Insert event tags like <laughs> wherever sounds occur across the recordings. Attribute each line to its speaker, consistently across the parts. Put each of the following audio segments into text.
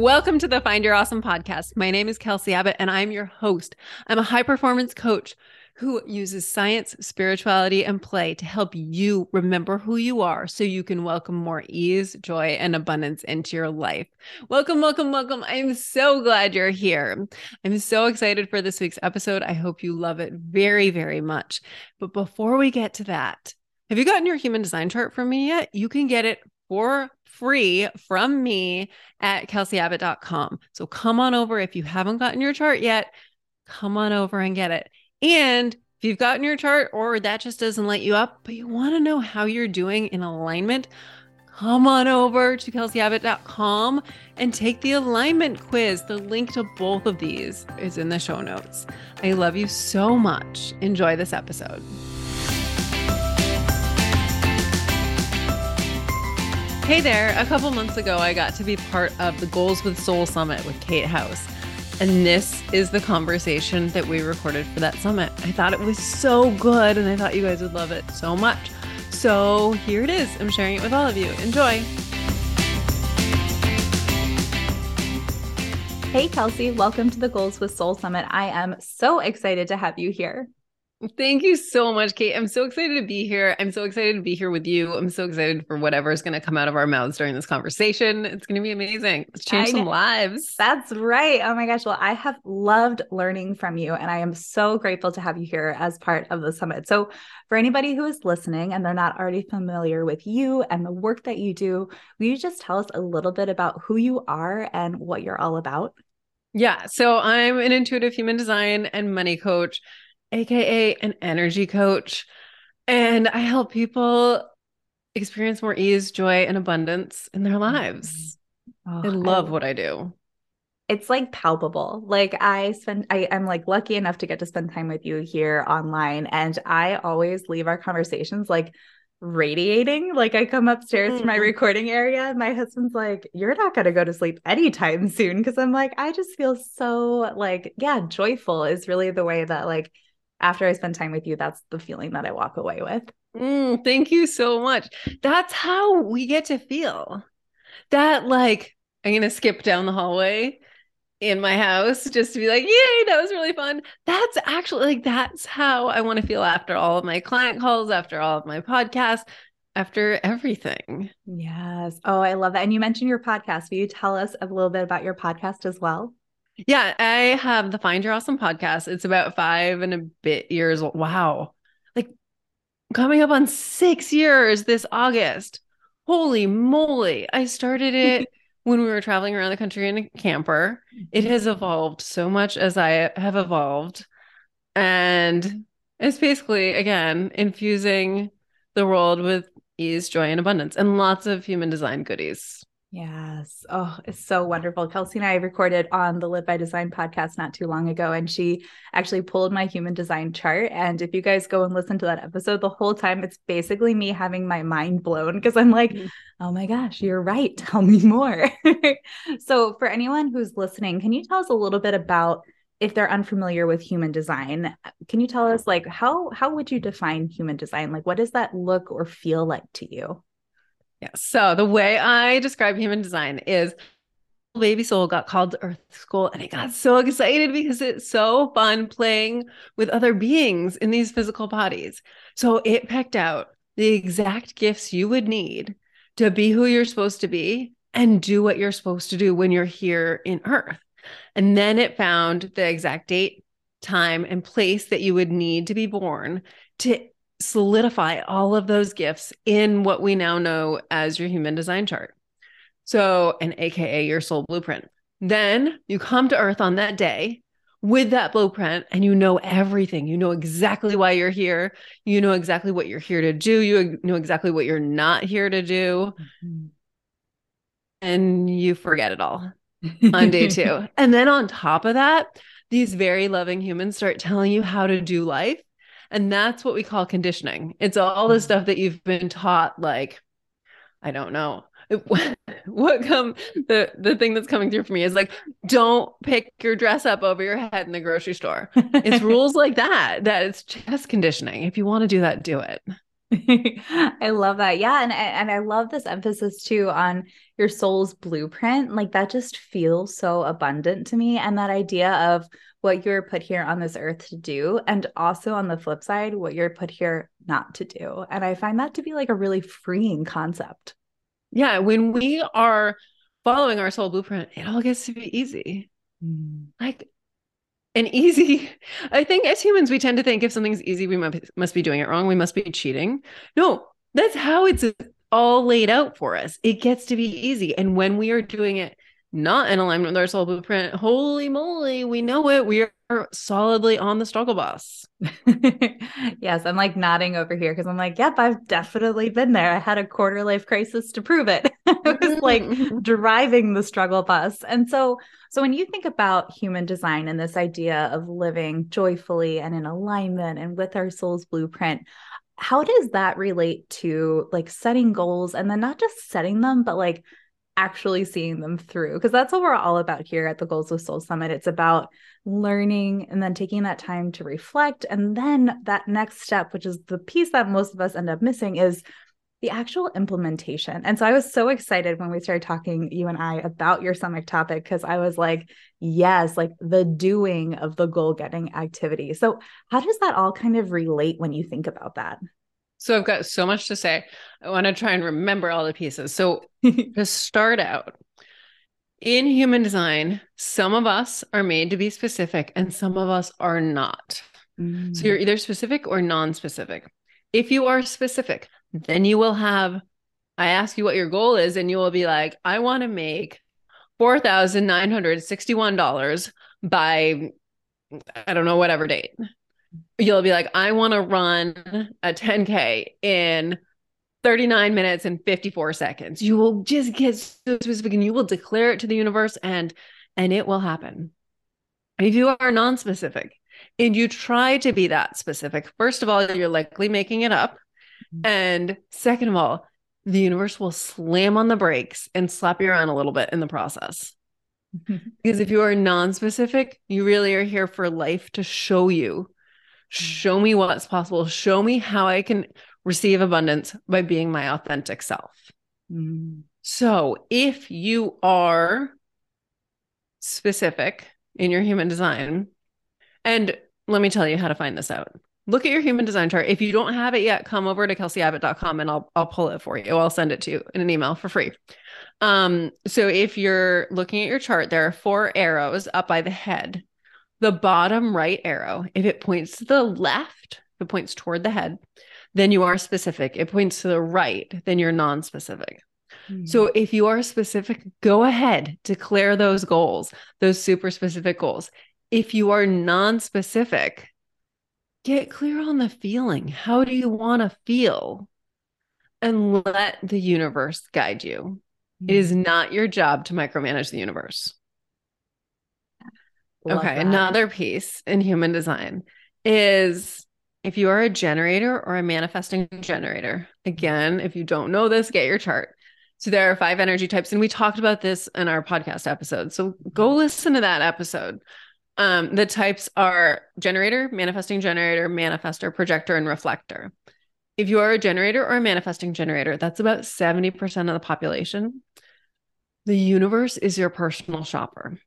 Speaker 1: Welcome to the Find Your Awesome podcast. My name is Kelsey Abbott and I'm your host. I'm a high performance coach who uses science, spirituality, and play to help you remember who you are so you can welcome more ease, joy, and abundance into your life. Welcome, welcome, welcome. I'm so glad you're here. I'm so excited for this week's episode. I hope you love it very, very much. But before we get to that, have you gotten your human design chart from me yet? You can get it for free from me at kelseyabbott.com. So come on over if you haven't gotten your chart yet, come on over and get it. And if you've gotten your chart or that just doesn't light you up, but you want to know how you're doing in alignment, come on over to kelseyabbott.com and take the alignment quiz. The link to both of these is in the show notes. I love you so much. Enjoy this episode. Hey there, a couple months ago, I got to be part of the Goals with Soul Summit with Kate House. And this is the conversation that we recorded for that summit. I thought it was so good, and I thought you guys would love it so much. So here it is. I'm sharing it with all of you. Enjoy.
Speaker 2: Hey, Kelsey, welcome to the Goals with Soul Summit. I am so excited to have you here.
Speaker 1: Thank you so much, Kate. I'm so excited to be here. I'm so excited to be here with you. I'm so excited for whatever is going to come out of our mouths during this conversation. It's going to be amazing. Let's change some lives.
Speaker 2: That's right. Oh my gosh. Well, I have loved learning from you, and I am so grateful to have you here as part of the summit. So, for anybody who is listening and they're not already familiar with you and the work that you do, will you just tell us a little bit about who you are and what you're all about?
Speaker 1: Yeah. So, I'm an intuitive human design and money coach aka an energy coach. And I help people experience more ease, joy, and abundance in their lives. Oh, I love I, what I do.
Speaker 2: It's like palpable. Like I spend I, I'm like lucky enough to get to spend time with you here online. And I always leave our conversations like radiating. Like I come upstairs mm. to my mm. recording area, and my husband's like, You're not gonna go to sleep anytime soon. Cause I'm like, I just feel so like, yeah, joyful is really the way that like after I spend time with you, that's the feeling that I walk away with.
Speaker 1: Mm, thank you so much. That's how we get to feel that, like, I'm going to skip down the hallway in my house just to be like, yay, that was really fun. That's actually like, that's how I want to feel after all of my client calls, after all of my podcasts, after everything.
Speaker 2: Yes. Oh, I love that. And you mentioned your podcast. Will you tell us a little bit about your podcast as well?
Speaker 1: Yeah, I have the Find Your Awesome podcast. It's about five and a bit years old. Wow. Like coming up on six years this August. Holy moly. I started it <laughs> when we were traveling around the country in a camper. It has evolved so much as I have evolved. And it's basically, again, infusing the world with ease, joy, and abundance and lots of human design goodies.
Speaker 2: Yes. Oh, it's so wonderful. Kelsey and I recorded on the Live by Design podcast not too long ago, and she actually pulled my human design chart. And if you guys go and listen to that episode, the whole time it's basically me having my mind blown because I'm like, mm-hmm. oh my gosh, you're right. <laughs> Tell me more. <laughs> so, for anyone who's listening, can you tell us a little bit about if they're unfamiliar with human design? Can you tell us like how how would you define human design? Like, what does that look or feel like to you?
Speaker 1: Yeah. So the way I describe human design is baby soul got called to earth school and it got so excited because it's so fun playing with other beings in these physical bodies. So it picked out the exact gifts you would need to be who you're supposed to be and do what you're supposed to do when you're here in earth. And then it found the exact date, time, and place that you would need to be born to solidify all of those gifts in what we now know as your human design chart. So, an AKA your soul blueprint. Then you come to earth on that day with that blueprint and you know everything. You know exactly why you're here. You know exactly what you're here to do. You know exactly what you're not here to do. Mm-hmm. And you forget it all on day two. <laughs> And then on top of that, these very loving humans start telling you how to do life and that's what we call conditioning. It's all the mm. stuff that you've been taught, like, I don't know. <laughs> what come the the thing that's coming through for me is like don't pick your dress up over your head in the grocery store it's <laughs> rules like that that it's just conditioning if you want to do that do it <laughs>
Speaker 2: I love that. Yeah, and and I love this emphasis too on your soul's blueprint. Like that just feels so abundant to me and that idea of what you're put here on this earth to do and also on the flip side what you're put here not to do. And I find that to be like a really freeing concept.
Speaker 1: Yeah, when we are following our soul blueprint, it all gets to be easy. Mm. Like and easy <laughs> i think as humans we tend to think if something's easy we must, must be doing it wrong we must be cheating no that's how it's all laid out for us it gets to be easy and when we are doing it not in alignment with our soul blueprint. Holy moly we know it. We are solidly on the struggle bus. <laughs>
Speaker 2: Yes i'm like nodding over here because i'm like yep i've definitely been there. I had a quarter life crisis to prove it. <laughs> I was like mm-hmm. <laughs> driving the struggle bus. And so so when you think about human design and this idea of living joyfully and in alignment and with our soul's blueprint, how does that relate to like setting goals and then not just setting them, but like actually seeing them through? Because that's what we're all about here at the Goals with Soul Summit. It's about learning and then taking that time to reflect. And then that next step, which is the piece that most of us end up missing, is the actual implementation. And so I was so excited when we started talking, you and I, about your summit topic, because I was like, yes, like the doing of the goal getting activity. So, how does that all kind of relate when you think about that?
Speaker 1: So, I've got so much to say. I want to try and remember all the pieces. So, <laughs> to start out, in human design, some of us are made to be specific and some of us are not. Mm. So, you're either specific or non specific. If you are specific, then you will have, I ask you what your goal is, and you will be like, I want to make $4,961 by, I don't know, whatever date. You'll be like, I want to run a 10K in 39 minutes and 54 seconds. You will just get so specific and you will declare it to the universe and and it will happen. If you are non-specific and you try to be that specific, first of all, you're likely making it up. Mm-hmm. And second of all, the universe will slam on the brakes and slap you around a little bit in the process. <laughs> because if you are non-specific, you really are here for life to show you, show me what's possible, show me how I can receive abundance by being my authentic self. Mm. So, if you are specific in your human design, and let me tell you how to find this out look at your human design chart. If you don't have it yet, come over to kelseyabbott.com and I'll I'll pull it for you. I'll send it to you in an email for free. Um, so if you're looking at your chart, there are four arrows up by the head. The bottom right arrow, if it points to the left, if it points toward the head, then you are specific. It points to the right, then you're non-specific. Mm-hmm. So if you are specific, go ahead, declare those goals, those super specific goals. If you are non-specific, get clear on the feeling. How do you want to feel? And let the universe guide you. It is mm. not your job to micromanage the universe. Love okay, that. another piece in human design is if you are a generator or a manifesting generator. Again, if you don't know this, get your chart. So there are five energy types, and we talked about this in our podcast episode. So go listen to that episode. Um, the types are generator, manifesting generator, manifestor, projector, and reflector. If you are a generator or a manifesting generator, that's about 70% of the population. The universe is your personal shopper.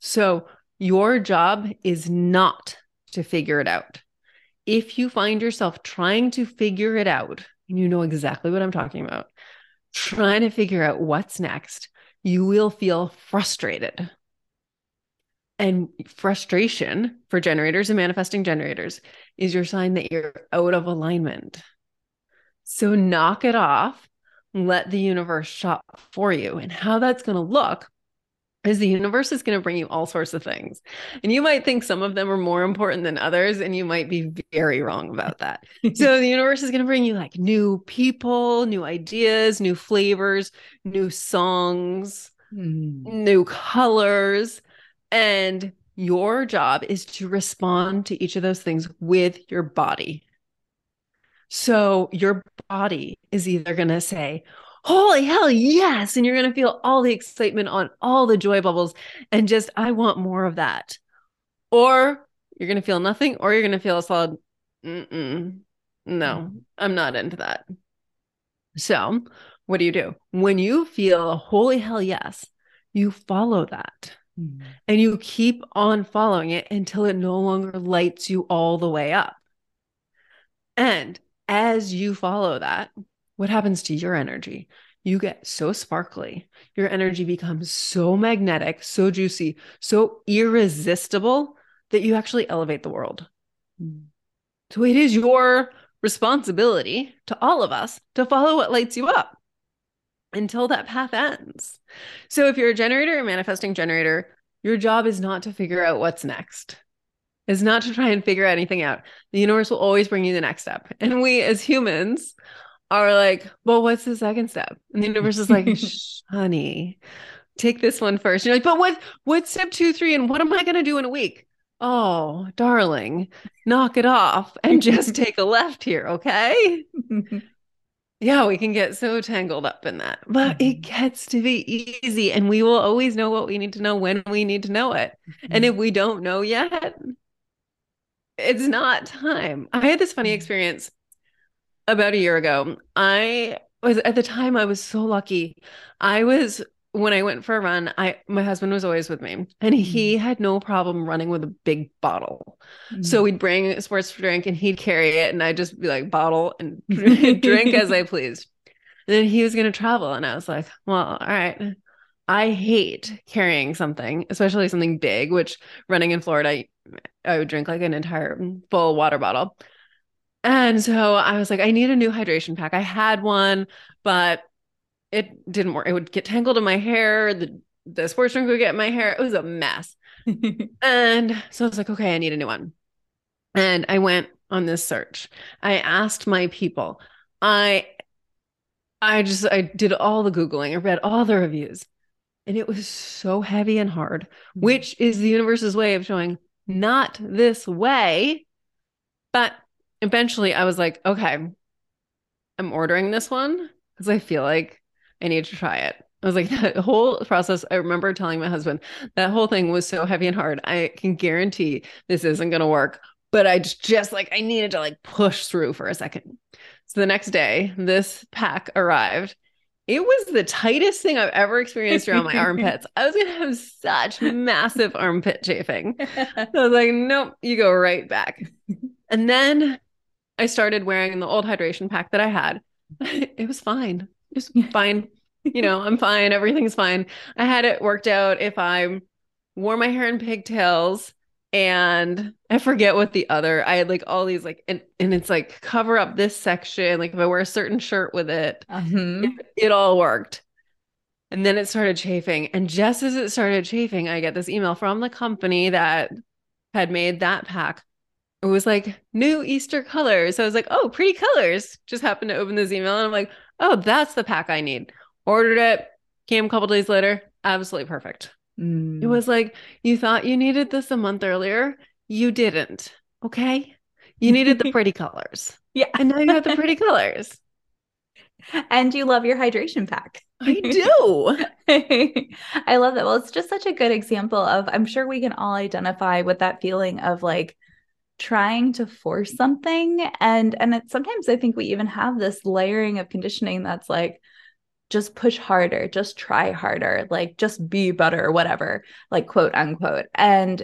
Speaker 1: So your job is not to figure it out. If you find yourself trying to figure it out, and you know exactly what I'm talking about, trying to figure out what's next, you will feel frustrated and frustration for generators and manifesting generators is your sign that you're out of alignment. So knock it off, let the universe shop for you. And how that's going to look is the universe is going to bring you all sorts of things. And you might think some of them are more important than others, and you might be very wrong about that. so <laughs> the universe is going to bring you like new people, new ideas, new flavors, new songs, mm. new colors and your job is to respond to each of those things with your body. So your body is either going to say, Holy hell, yes. And you're going to feel all the excitement on all the joy bubbles and just, I want more of that. Or you're going to feel nothing, or you're going to feel a solid, Mm-mm. no, I'm not into that. So, what do you do? When you feel holy hell yes, you follow that mm. and you keep on following it until it no longer lights you all the way up. And as you follow that, what happens to your energy? You get so sparkly. Your energy becomes so magnetic, so juicy, so irresistible that you actually elevate the world. Mm. So it is your responsibility to all of us to follow what lights you up until that path ends. So if you're a generator, a manifesting generator, your job is not to figure out what's next. Is not to try and figure anything out. The universe will always bring you the next step. And we as humans are like, well, what's the second step? And the universe is like, <laughs> honey, take this one first. You're like, but what what's step two, three, and what am I gonna do in a week? oh, darling, knock it off and just <laughs> take a left here, okay? yeah, we can get so tangled up in that, but it mm-hmm. gets to be easy and we will always know what we need to know when we need to know it. And if mm-hmm. we don't know yet, it's not time. I had this funny mm-hmm. experience about a year ago. I was at the time I was so lucky. I was when I went for a run, I my husband was always with me, and he mm. had no problem running with a big bottle. Mm. So we'd bring a sports drink, and he'd carry it, and I'd just be like bottle and <laughs> <laughs> drink as I pleased. And then he was going to travel, and I was like, "Well, all right." I hate carrying something, especially something big. Which running in Florida, I, I would drink like an entire full water bottle. And so I was like, I need a new hydration pack. I had one, but it didn't work. It would get tangled in my hair. The the sports drink would get in my hair. It was a mess. <laughs> and so I was like, okay, I need a new one. And I went on this search. I asked my people. I I just I did all the googling. I read all the reviews. And it was so heavy and hard, mm-hmm. which is the universe's way of showing not this way. But eventually I was like, okay, I'm ordering this one because I feel like I need to try it. I was like, <laughs> that whole process. I remember telling my husband that whole thing was so heavy and hard. I can guarantee this isn't going to work. But I just, just like, I needed to like push through for a second. So the next day, this pack arrived. It was the tightest thing I've ever experienced around my <laughs> armpits. I was going to have such massive armpit chafing. <laughs> I was like, nope, you go right back. And then I started wearing the old hydration pack that I had. <laughs> It was fine. It's fine you know, I'm fine. Everything's fine. I had it worked out if I wore my hair in pigtails and I forget what the other I had like all these like and, and it's like cover up this section. Like if I wear a certain shirt with it, it, it all worked. And then it started chafing. And just as it started chafing, I get this email from the company that had made that pack. It was like new Easter colors. So I was like, oh, pretty colors. Just happened to open this email and I'm like, oh, that's the pack I need ordered it, came a couple days later, absolutely perfect. Mm. It was like, you thought you needed this a month earlier. You didn't. Okay. You needed the pretty <laughs> colors.
Speaker 2: Yeah.
Speaker 1: And now you have the pretty colors.
Speaker 2: And you love your hydration pack.
Speaker 1: I do. <laughs>
Speaker 2: I love that. Well, it's just such a good example of, I'm sure we can all identify with that feeling of like, trying to force something and and it, sometimes i think we even have this layering of conditioning that's like just push harder, just try harder, like just be better, whatever, like quote unquote. And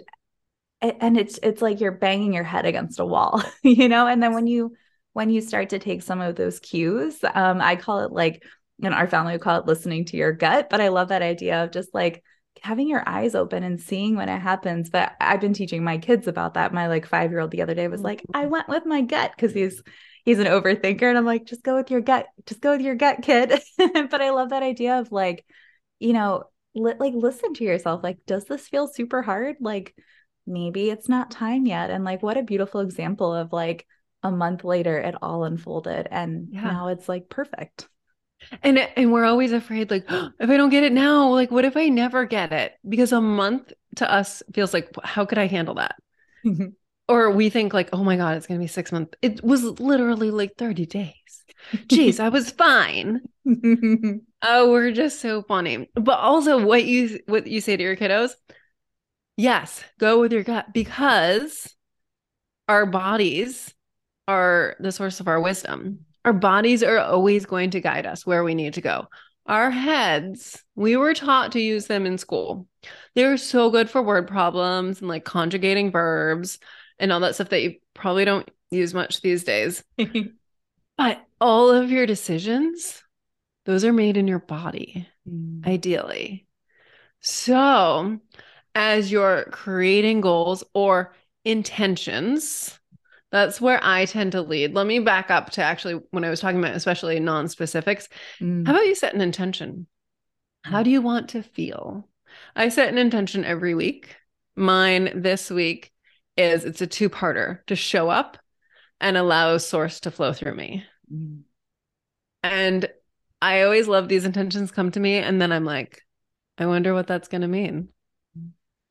Speaker 2: and it's it's like you're banging your head against a wall, <laughs> you know? And then when you when you start to take some of those cues, um, I call it like in our family we call it listening to your gut, but I love that idea of just like having your eyes open and seeing when it happens. But I've been teaching my kids about that. My like five year old the other day was like, I went with my gut because he's he's an overthinker and i'm like just go with your gut just go with your gut kid <laughs> but i love that idea of like you know li- like listen to yourself like does this feel super hard like maybe it's not time yet and like what a beautiful example of like a month later it all unfolded and yeah. now it's like perfect
Speaker 1: and and we're always afraid like oh, <gasps> if i don't get it now like what if i never get it because a month to us feels like how could i handle that mm-hmm. or we think like, oh my God, it's gonna be six months. It was literally like 30 days. Jeez, I was fine. <laughs> oh, we're just so funny. But also what you what you say to your kiddos, yes, go with your gut because our bodies are the source of our wisdom. Our bodies are always going to guide us where we need to go. Our heads, we were taught to use them in school. They're so good for word problems and like conjugating verbs and all that stuff that you probably don't use much these days. <laughs> but all of your decisions, those are made in your body, mm. ideally. So, as you're creating goals or intentions, that's where I tend to lead. Let me back up to actually when I was talking about especially non-specifics. Mm. How about you set an intention? How do you want to feel? I set an intention every week. Mine this week is it's a two-parter to show up and allow source to flow through me. Mm. And I always love these intentions come to me and then I'm like, I wonder what that's going to mean.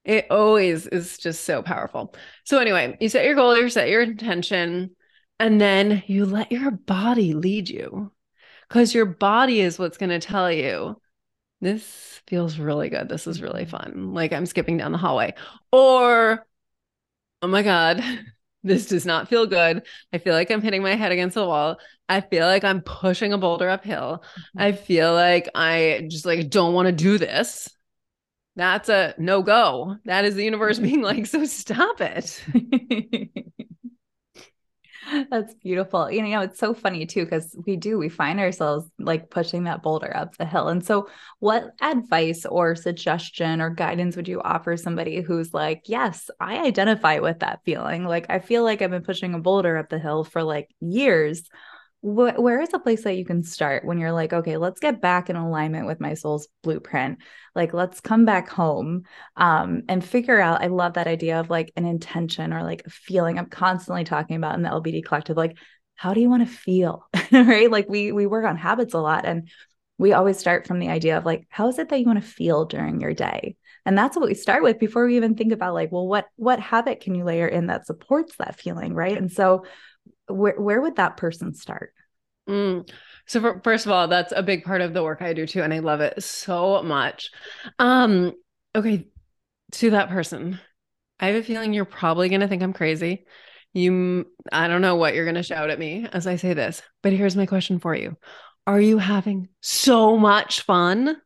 Speaker 1: It always is just so powerful. So, anyway, you set your goal, you set your intention, and then you let your body lead you because your body is what's going to tell you this feels really good. This is really fun. Like I'm skipping down the hallway. Or, oh my God, <laughs> this does not feel good. I feel like I'm hitting my head against the wall. I feel like I'm pushing a boulder uphill. Mm-hmm. I feel like I just like don't want to do this that's a no go. That is the universe <laughs> being like, so stop it. <laughs>
Speaker 2: That's beautiful. You know, it's so funny too, because we do, we find ourselves like pushing that boulder up the hill. And so, what advice or suggestion or guidance would you offer somebody who's like, yes, I identify with that feeling? Like, I feel like I've been pushing a boulder up the hill for like years wh- where is a place that you can start when you're like okay let's get back in alignment with my soul's blueprint. Like let's come back home um, and figure out i love that idea of like an intention or like a feeling i'm constantly talking about in the lbd collective like how do you want to feel? <laughs> Right? Like we we work on habits a lot and we always start from the idea of like how is it that you want to feel during your day? And that's what we start with before we even think about like well what what habit can you layer in that supports that feeling? Right? And so where where would that person start?
Speaker 1: Mm. So for, first of all, that's a big part of the work I do too, and I love it so much. Um, okay, to that person, I have a feeling you're probably gonna think I'm crazy. You, I don't know what you're gonna shout at me as I say this, but here's my question for you: Are you having so much fun?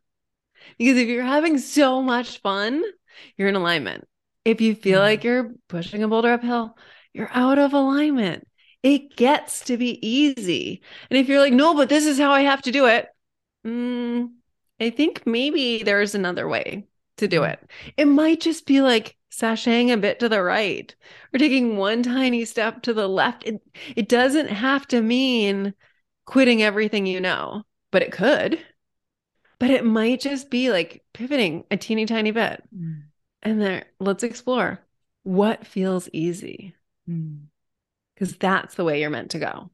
Speaker 1: Because if you're having so much fun, you're in alignment. If you feel mm. like you're pushing a boulder uphill, you're out of alignment it gets to be easy. And if you're like, no, but this is how I have to do it, mm, I think maybe there's another way to do it. It might just be like sashaying a bit to the right or taking one tiny step to the left. It, it doesn't have to mean quitting everything you know, but it could. But it might just be like pivoting a teeny tiny bit. Mm. And then let's explore what feels easy. Mm because that's the way you're meant to go.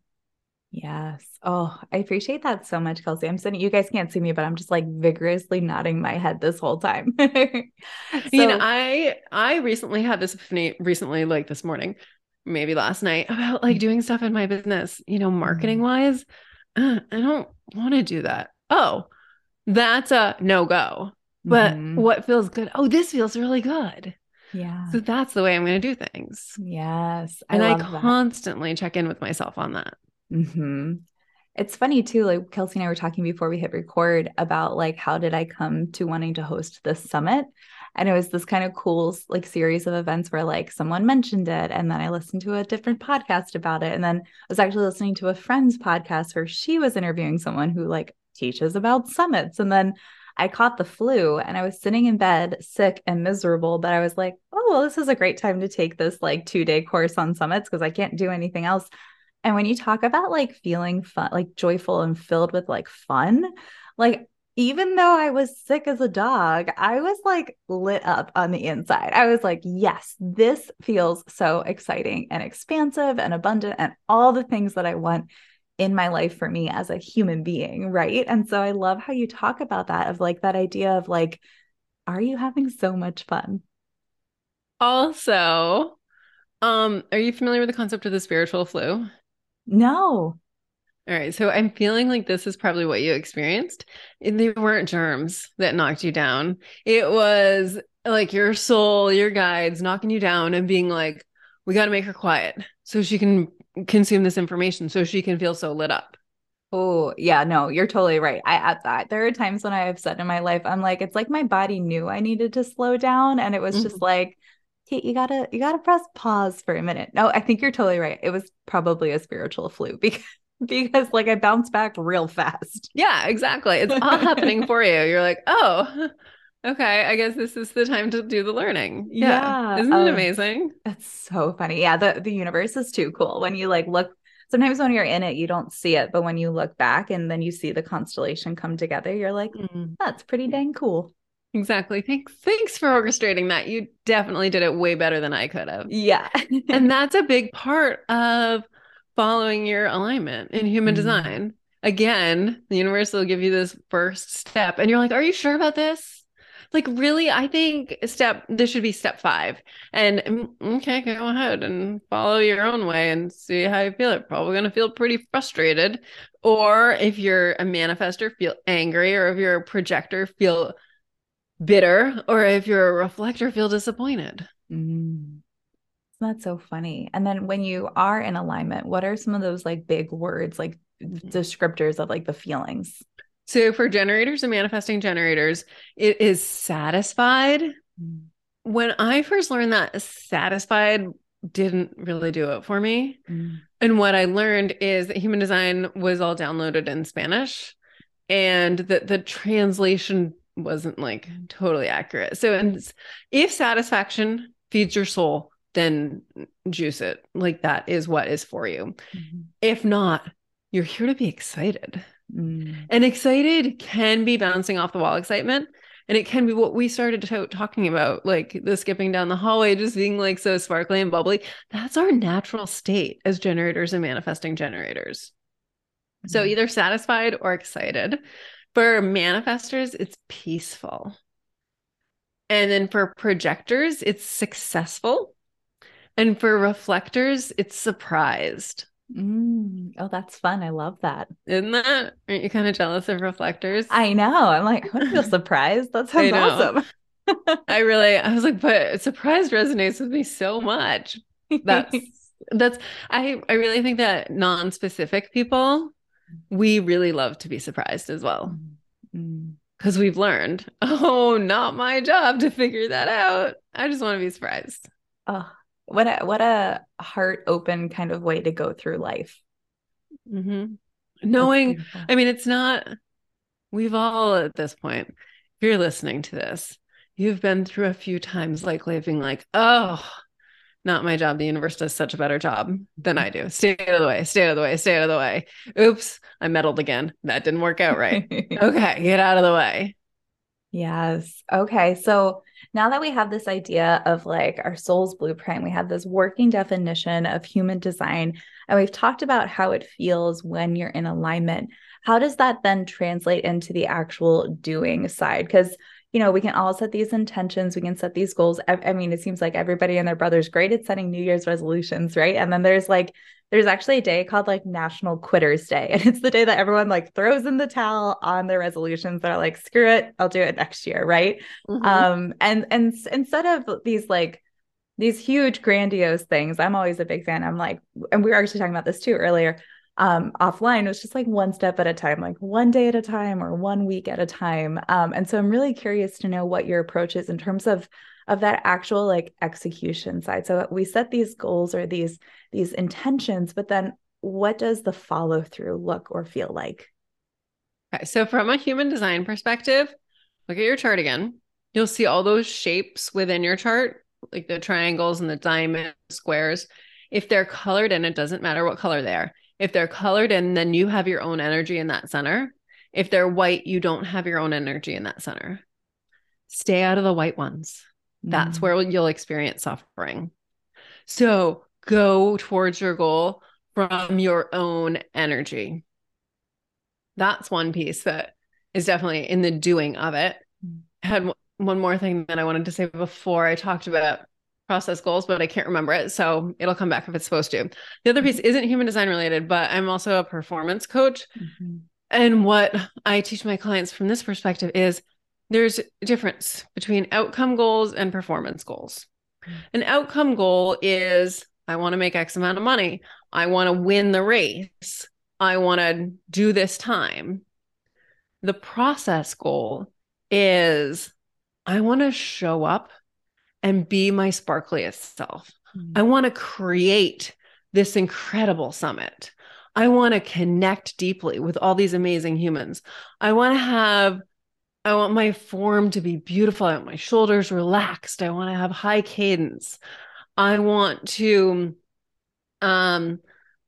Speaker 2: Yes. Oh, I appreciate that so much, Kelsey. I'm sitting, you guys can't see me, but I'm just like vigorously nodding my head this whole time. so, <laughs>
Speaker 1: you know, I I recently had this epiphany recently, like this morning, maybe last night, about like doing stuff in my business, you know, marketing mm-hmm. wise. Uh, I don't want to do that. Oh, that's a no go. But mm-hmm. what feels good? Oh, this feels really good.
Speaker 2: Yeah.
Speaker 1: So that's the way I'm going to do things.
Speaker 2: Yes.
Speaker 1: I and I constantly that. check in with myself on that.
Speaker 2: Mm-hmm. It's funny too. Like Kelsey and I were talking before we hit record about like how did I come to wanting to host this summit? And it was this kind of cool like series of events where like someone mentioned it and then I listened to a different podcast about it. And then I was actually listening to a friend's podcast where she was interviewing someone who like teaches about summits. And then I caught the flu and I was sitting in bed sick and miserable, but I was like, oh, well, this is a great time to take this like two day course on summits because I can't do anything else. And when you talk about like feeling fun, like joyful and filled with like fun, like even though I was sick as a dog, I was like lit up on the inside. I was like, yes, this feels so exciting and expansive and abundant and all the things that I want in my life for me as a human being, right? And so I love how you talk about that of like that idea of like, are you having so much fun?
Speaker 1: Also, um, are you familiar with the concept of the spiritual flu?
Speaker 2: No.
Speaker 1: All right. So I'm feeling like this is probably what you experienced. They weren't germs that knocked you down. It was like your soul, your guides knocking you down and being like, we got to make her quiet so she can consume this information so she can feel so lit up.
Speaker 2: Oh, yeah, no, you're totally right. I at that. There are times when I have said in my life, I'm like, it's like my body knew I needed to slow down. And it was mm-hmm. just like, Kate, you gotta, you gotta press pause for a minute. No, I think you're totally right. It was probably a spiritual flu <laughs> because because like I bounced back real fast.
Speaker 1: Yeah, exactly. It's all <laughs> happening for you. You're like, oh, okay, I guess this is the time to do the learning. Yeah. yeah. Isn't um, it amazing?
Speaker 2: That's so funny. Yeah, the, the universe is too cool. When you like look sometimes when you're in it, you don't see it, but when you look back and then you see the constellation come together, you're like, mm. that's pretty dang cool.
Speaker 1: Exactly. Thanks. Thanks for orchestrating that. You definitely did it way better than I could have.
Speaker 2: Yeah.
Speaker 1: and <laughs> that's a big part of following your alignment in human mm. design. Again, the universe will give you this first step, and you're like, Are you sure about this? Like really i think step this should be step five and mm, okay go ahead and follow your own way and see how you feel it probably going to feel pretty frustrated or if you're a manifester feel angry or if you're a projector feel bitter or if you're a reflector feel disappointed
Speaker 2: mm. That's so funny. And then when you are in alignment, what are some of those like big words, like mm-hmm. descriptors of like the feelings?
Speaker 1: So for generators and manifesting generators, it is satisfied. When I first learned that satisfied didn't really do it for me. Mm. And what I learned is that human design was all downloaded in Spanish and that the translation wasn't like totally accurate. So and if satisfaction feeds your soul, then juice it. Like that is what is for you. Mm-hmm. If not, you're here to be excited. Mm. And excited can be bouncing off the wall excitement. And it can be what we started to- talking about, like the skipping down the hallway, just being like so sparkly and bubbly. That's our natural state as generators and manifesting generators. Mm-hmm. So either satisfied or excited. For manifestors, it's peaceful. And then for projectors, it's successful. And for reflectors, it's surprised.
Speaker 2: Mm. Oh, that's fun. I love that.
Speaker 1: Isn't that? Aren't you kind of jealous of reflectors?
Speaker 2: I know. I'm like, I feel <laughs> surprised. That sounds awesome. <laughs>
Speaker 1: I really, I was like, but surprise resonates with me so much. That's, that's, I, I really think that non specific people, we really love to be surprised as well. Because mm. we've learned, <laughs> oh, not my job to figure that out. I just want to be surprised.
Speaker 2: Oh, what a what a heart open kind of way to go through life.
Speaker 1: Mm-hmm. knowing i mean it's not we've all at this point if you're listening to this you've been through a few times likely of being like oh not my job. The universe does such a better job than i do. Stay out of the way. Stay out of the way. Stay out of the way. Oops i meddled again. That didn't work out right. <laughs> Okay get out of the way
Speaker 2: yes okay so now that we have this idea of like our soul's blueprint, we have this working definition of human design, and we've talked about how it feels when you're in alignment. How does that then translate into the actual doing side? Because you know, we can all set these intentions, we can set these goals. I, I, mean, it seems like everybody and their brother's great at setting New Year's resolutions, right? And then there's like, there's actually a day called like National Quitters Day. <laughs> And it's the day that everyone like throws in the towel on their resolutions. They're like, screw it, I'll do it next year, right? Mm-hmm. Um, and and instead of these like these huge grandiose things, I'm always a big fan. I'm like, and we were actually talking about this too earlier um, offline. It was just like one step at a time, like one day at a time or one week at a time. Um, and so I'm really curious to know what your approach is in terms of of that actual like execution side. So we set these goals or these these intentions, but then what does the follow through look or feel like?
Speaker 1: Okay, so from a human design perspective, look at your chart again. You'll see all those shapes within your chart, like the triangles and the diamond squares. If they're colored in, it doesn't matter what color they are. If they're colored in, then you have your own energy in that center. If they're white, you don't have your own energy in that center. Stay out of the white ones. That's mm. where you'll experience suffering. So go towards your goal from your own energy. That's one piece that is definitely in the doing of it. Mm. I had one more thing that I wanted to say before I talked about process goals, but I can't remember it. So it'll come back if it's supposed to. The other piece isn't human design related, but I'm also a performance coach. Mm-hmm. And what I teach my clients from this perspective is there's a difference between outcome goals and performance goals. Mm-hmm. An outcome goal is I want to make X amount of money. I want to win the race. I want to do this time. The process goal is I want to show up and be my sparkliest self. Mm-hmm. I want to create this incredible summit. I want to connect deeply with all these amazing humans. I want to have, I want my form to be beautiful. I want my shoulders relaxed. I want to have high cadence. I want to, um,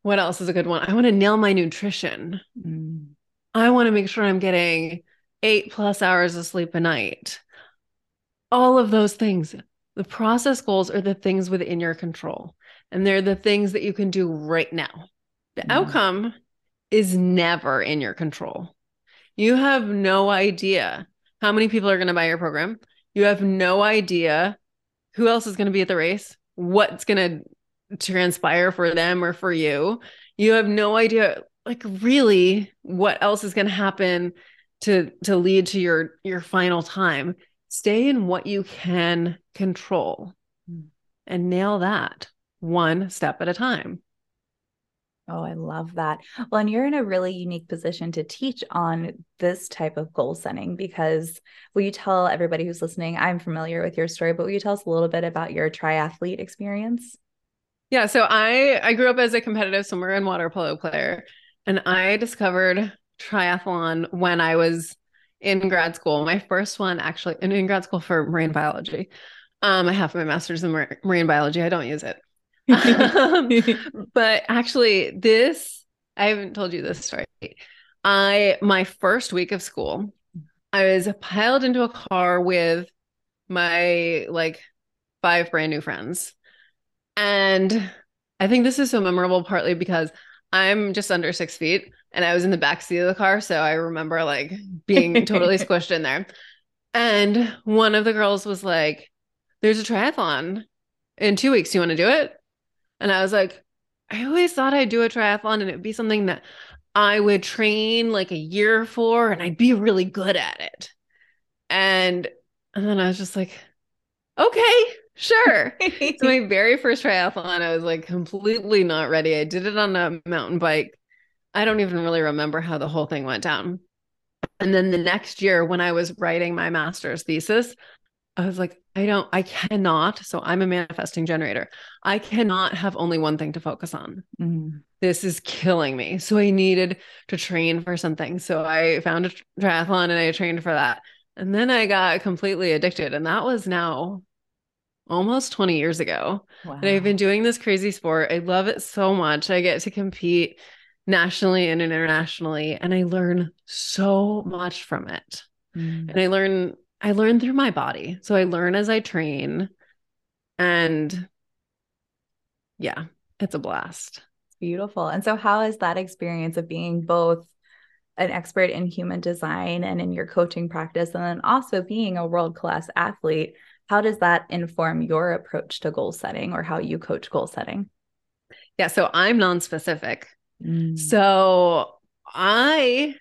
Speaker 1: what else is a good one? I want to nail my nutrition. Mm. I want to make sure I'm getting eight plus hours of sleep a night. All of those things. The process goals are the things within your control, and they're the things that you can do right now. The mm. outcome is never in your control. You have no idea how many people are going to buy your program. You have no idea who else is going to be at the race, what's going to transpire for them or for you. You have no idea like really what else is going to happen to to lead to your your final time. Stay in what you can control mm. and nail that one step at a time.
Speaker 2: Oh, I love that. Well, and you're in a really unique position to teach on this type of goal setting because will you tell everybody who's listening? I'm familiar with your story, but will you tell us a little bit about your triathlete experience?
Speaker 1: Yeah, so I I grew up as a competitive swimmer and water polo player, and I discovered triathlon when I was in grad school. My first one actually in, in grad school for marine biology. Um, I have my master's in marine biology. I don't use it um, <laughs> but actually, this I haven't told you this story. I my first week of school, I was piled into a car with my like five brand new friends. And I think this is so memorable partly because I'm just under six feet and I was in the back seat of the car. So I remember like being totally <laughs> squished in there. And one of the girls was like, There's a triathlon in two weeks. Do you want to do it? And I was like, I always thought I'd do a triathlon and it'd be something that I would train like a year for and I'd be really good at it. And and then I was just like, okay, sure. <laughs> so my very first triathlon, I was like completely not ready. I did it on a mountain bike. I don't even really remember how the whole thing went down. And then the next year, when I was writing my master's thesis, I was like, I don't, I cannot. So I'm a manifesting generator. I cannot have only one thing to focus on. Mm. This is killing me. So I needed to train for something. So I found a triathlon and I trained for that. And then I got completely addicted. And that was now almost 20 years ago. Wow. And I've been doing this crazy sport. I love it so much. I get to compete nationally and internationally. And I learn so much from it. Mm. And I learn I learn through my body. So I learn as I train. And yeah, it's a blast.
Speaker 2: Beautiful. And so, how is that experience of being both an expert in human design and in your coaching practice, and then also being a world class athlete? How does that inform your approach to goal setting or how you coach goal setting?
Speaker 1: Yeah. So, I'm non specific. Mm. So, I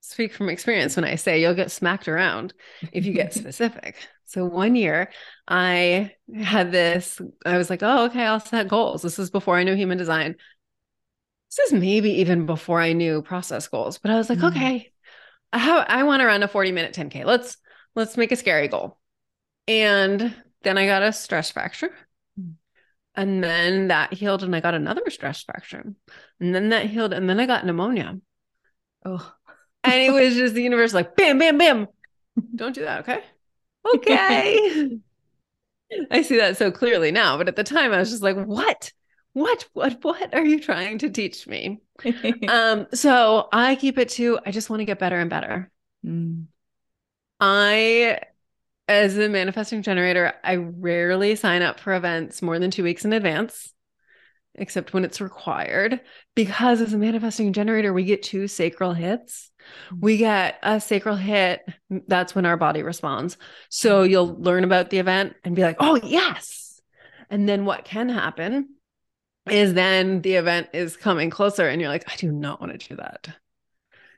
Speaker 1: speak from experience when I say you'll get smacked around if you get <laughs> specific. So one year I had this, I was like, oh, okay, I'll set goals. This is before I knew human design. This is maybe even before I knew process goals, but I was like, mm-hmm. okay, I have, I want to run a 40 minute 10K. Let's, let's make a scary goal. And then I got a stress fracture. Mm. And then that healed and I got another stress fracture. And then that healed and then I got pneumonia. Oh, and it was just the universe like bam, bam, bam. Don't do that, okay? Okay. <laughs> I see that so clearly now, but at the time I was just like, what? What what what are you trying to teach me? <laughs> um so I keep it to I just want to get better and better. Mm. I as a manifesting generator, I rarely sign up for events more than 2 weeks in advance except when it's required because as a manifesting generator we get two sacral hits mm-hmm. we get a sacral hit. That's when our body responds. So you'll learn about the event and be like, oh, yes. And then what can happen is then the event is coming closer and you're like, I do not want to do that.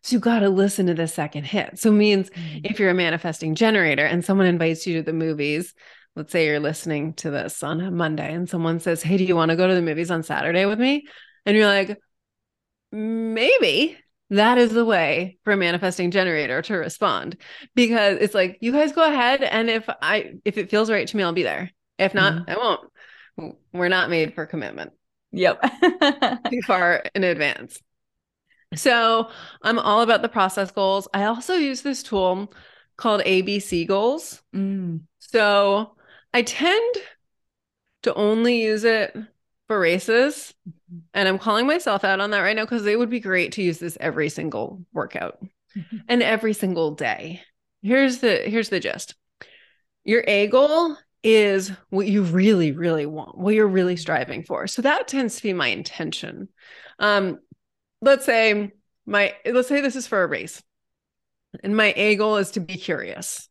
Speaker 1: So you got to listen to the second hit. So means mm-hmm. if you're a manifesting generator and someone invites you to the movies, let's say you're listening to this on a Monday and someone says, Hey, do you want to go to the movies on Saturday with me? And you're like, maybe that is the way for a manifesting generator to respond because it's like you guys go ahead and if i if it feels right to me i'll be there if not mm-hmm. i won't we're not made for commitment
Speaker 2: yep <laughs>
Speaker 1: too far in advance so i'm all about the process goals i also use this tool called abc goals mm. so i tend to only use it for races. Mm-hmm. And I'm calling myself out on that right now because it would be great to use this every single workout mm-hmm. <laughs> and every single day. Here's the here's the gist. Your A goal is what you really really want, what you're really striving for. So that tends to be my intention. Um let's say my let's say this is for a race. And my A goal is to be curious.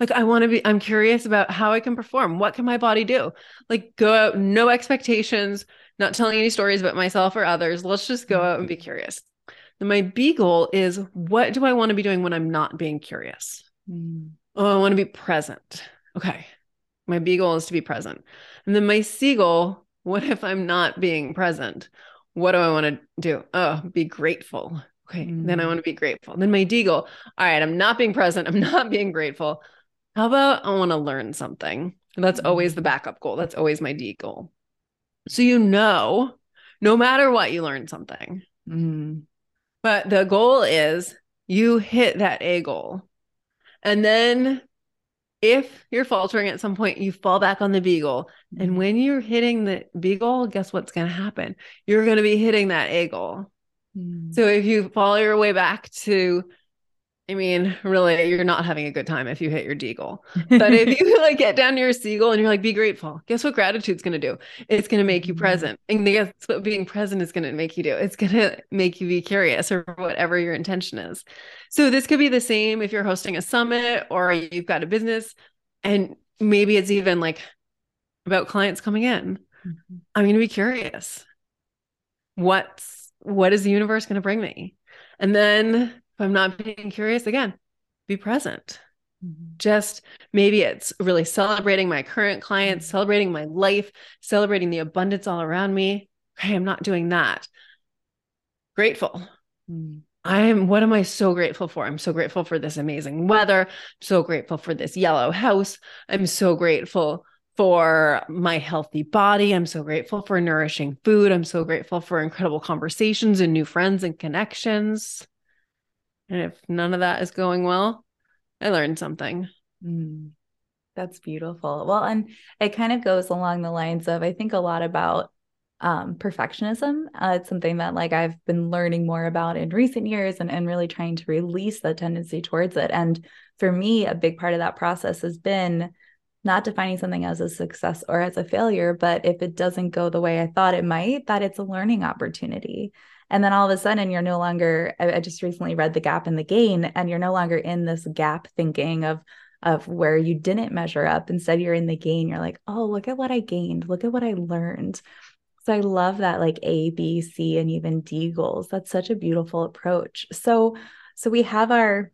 Speaker 1: Like i want to be i'm curious about how i can perform. What can my body do? Like go out no expectations not telling any stories about myself or others. Let's just go out and be curious. And my b goal is what do i want to be doing when i'm not being curious? Mm. oh i want to be present. Okay. My b goal is to be present. And then my c goal what if i'm not being present what do i want to do oh be grateful okay mm. then i want to be grateful then my d goal all right i'm not being present <laughs> i'm not being grateful how about I want to learn something? that's always the mm. backup goal. That's always my D goal. So you know, no matter what, you learn something. Mm. But the goal is you hit that A goal. And then if you're faltering at some point, you fall back on the B goal. And mm. when you're hitting the B goal, guess what's going to happen? You're going to be hitting that A goal. Mm. So if you follow your way back to I mean, really, you're not having a good time if you hit your D goal. <laughs> But if you like get down to your C goal and you're like, be grateful, guess what gratitude's going to do? It's going to make you mm-hmm. present. And guess what being present is going to make you do? It's going to make you be curious or whatever your intention is. So this could be the same if you're hosting a summit or you've got a business and maybe it's even like about clients coming in. Mm-hmm. I'm going to be curious. What's, what is the universe going to bring me? And then I'm not being curious, again, be present. Mm-hmm. Just maybe it's really celebrating my current clients, mm-hmm. celebrating my life, celebrating the abundance all around me. Okay, I'm not doing that. Grateful. Mm-hmm. I'm what am I so grateful for? I'm so grateful for this amazing weather. I'm so grateful for this yellow house. I'm so grateful for my healthy body. I'm so grateful for nourishing food. I'm so grateful for incredible conversations and new friends and connections. And if none of that is going well, I learned something. Mm,
Speaker 2: that's beautiful. Well, and it kind of goes along the lines of I think a lot about um, perfectionism. Uh, it's something that like I've been learning more about in recent years and, and really trying to release the tendency towards it. And for me, a big part of that process has been not defining something as a success or as a failure, but if it doesn't go the way I thought it might, that it's a learning opportunity. And then all of a sudden, you're no longer, I, I just recently read The Gap and the Gain, and you're no longer in this gap thinking of, of where you didn't measure up. Instead, you're in the gain. You're like, oh, look at what I gained. Look at what I learned. So I love that like A, B, C, and even D goals. That's such a beautiful approach. So, so we have our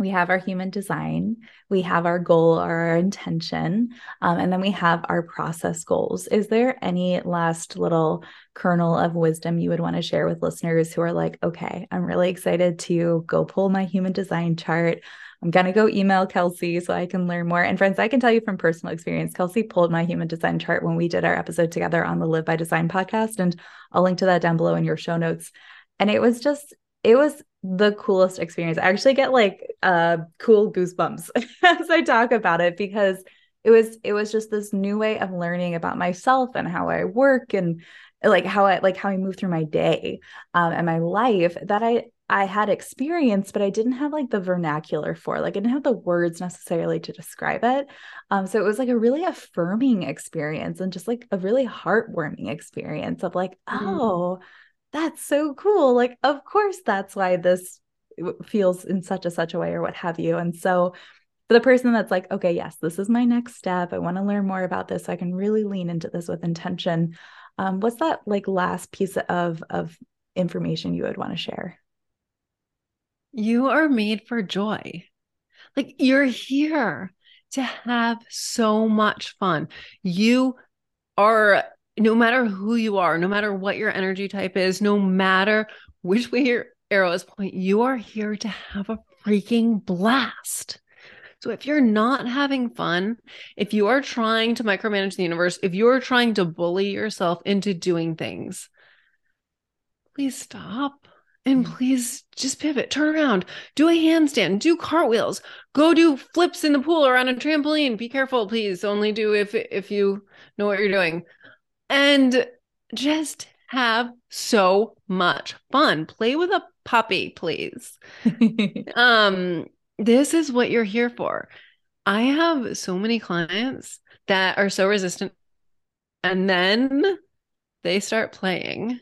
Speaker 2: we have our human design, we have our goal or our intention, um, and then we have our process goals. Is there any last little kernel of wisdom you would want to share with listeners who are like, okay, I'm really excited to go pull my human design chart? I'm going to go email Kelsey so I can learn more. And friends, I can tell you from personal experience, Kelsey pulled my human design chart when we did our episode together on the Live by Design podcast. And I'll link to that down below in your show notes. And it was just, it was the coolest experience. I actually get like uh cool goosebumps <laughs> as I talk about it because it was it was just this new way of learning about myself and how I work and like how I like how I move through my day um and my life that I I had experience, but I didn't have like the vernacular for like I didn't have the words necessarily to describe it. Um, so it was like a really affirming experience and just like a really heartwarming experience of like, mm-hmm. oh, that's so cool. Like, of course, that's why this feels in such a such a way or what have you. And so for the person that's like, okay, yes, this is my next step. I want to learn more about this. So I can really lean into this with intention. Um, what's that like last piece of of information you would want to share?
Speaker 1: You are made for joy. Like you're here to have so much fun. You are no matter who you are, no matter what your energy type is, no matter which way your arrow is pointing, you are here to have a freaking blast. So if you're not having fun, if you are trying to micromanage the universe, if you're trying to bully yourself into doing things, please stop. And mm. please just pivot, turn around, do a handstand, do cartwheels, go do flips in the pool or on a trampoline. Be careful, please. Only do if if you know what you're doing. And just have so much fun. Play with a puppy, please. <laughs> um this is what you're here for. I have so many clients that are so resistant and then they start playing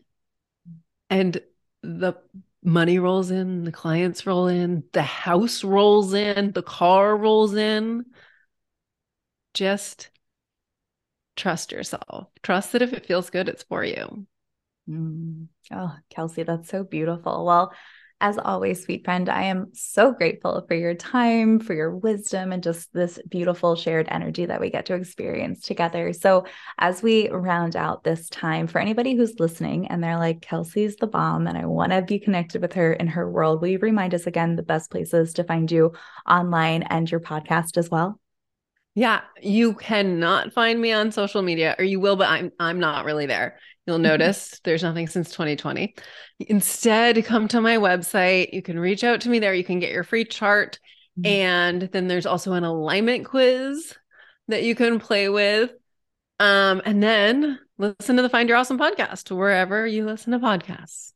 Speaker 1: and the money rolls in, the clients roll in, the house rolls in, the car rolls in. Just trust yourself. Trust that if it feels good, it's for you.
Speaker 2: Mm. Oh, Kelsey, that's so beautiful. Well, as always, sweet friend, I am so grateful for your time, for your wisdom, and just this beautiful shared energy that we get to experience together. So, as we round out this time, for anybody who's listening and they're like, Kelsey's the bomb, and I want to be connected with her in her world, will you remind us again the best places to find you online and your podcast as well?
Speaker 1: Yeah, you cannot find me on social media, or you will, but I'm I'm not really there. You'll notice there's nothing since 2020. Instead, come to my website. You can reach out to me there. You can get your free chart. Mm-hmm. And then there's also an alignment quiz that you can play with. Um, and then listen to the Find Your Awesome podcast wherever you listen to podcasts.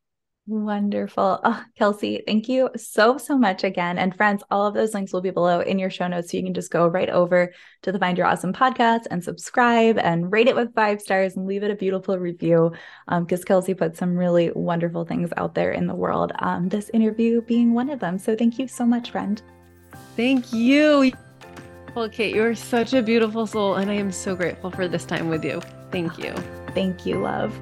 Speaker 2: Wonderful. Oh, Kelsey, thank you so, so much again. And friends, all of those links will be below in your show notes. So you can just go right over to the Find Your Awesome podcast and subscribe and rate it with five stars and leave it a beautiful review. Because um, Kelsey put some really wonderful things out there in the world. Um, this interview being one of them. So thank you so much, friend.
Speaker 1: Thank you. Well, Kate, you are such a beautiful soul. And I am so grateful for this time with you. Thank you.
Speaker 2: Thank you, love.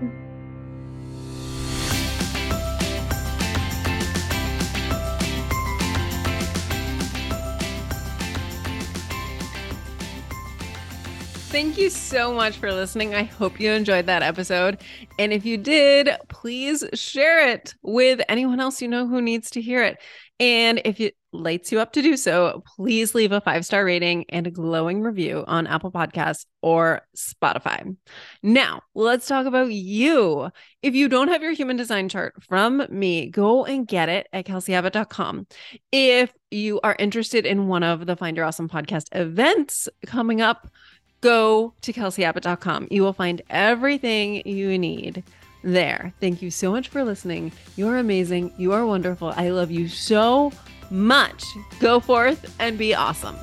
Speaker 1: Thank you so much for listening. I hope you enjoyed that episode. And if you did, please share it with anyone else you know who needs to hear it. And if it lights you up to do so, please leave a five star rating and a glowing review on Apple Podcasts or Spotify. Now, let's talk about you. If you don't have your human design chart from me, go and get it at kelseyabbott.com. If you are interested in one of the Find Your Awesome podcast events coming up, go to kelseyabbott.com. You will find everything you need there. Thank you so much for listening. You're amazing. You are wonderful. I love you so much. Go forth and be awesome.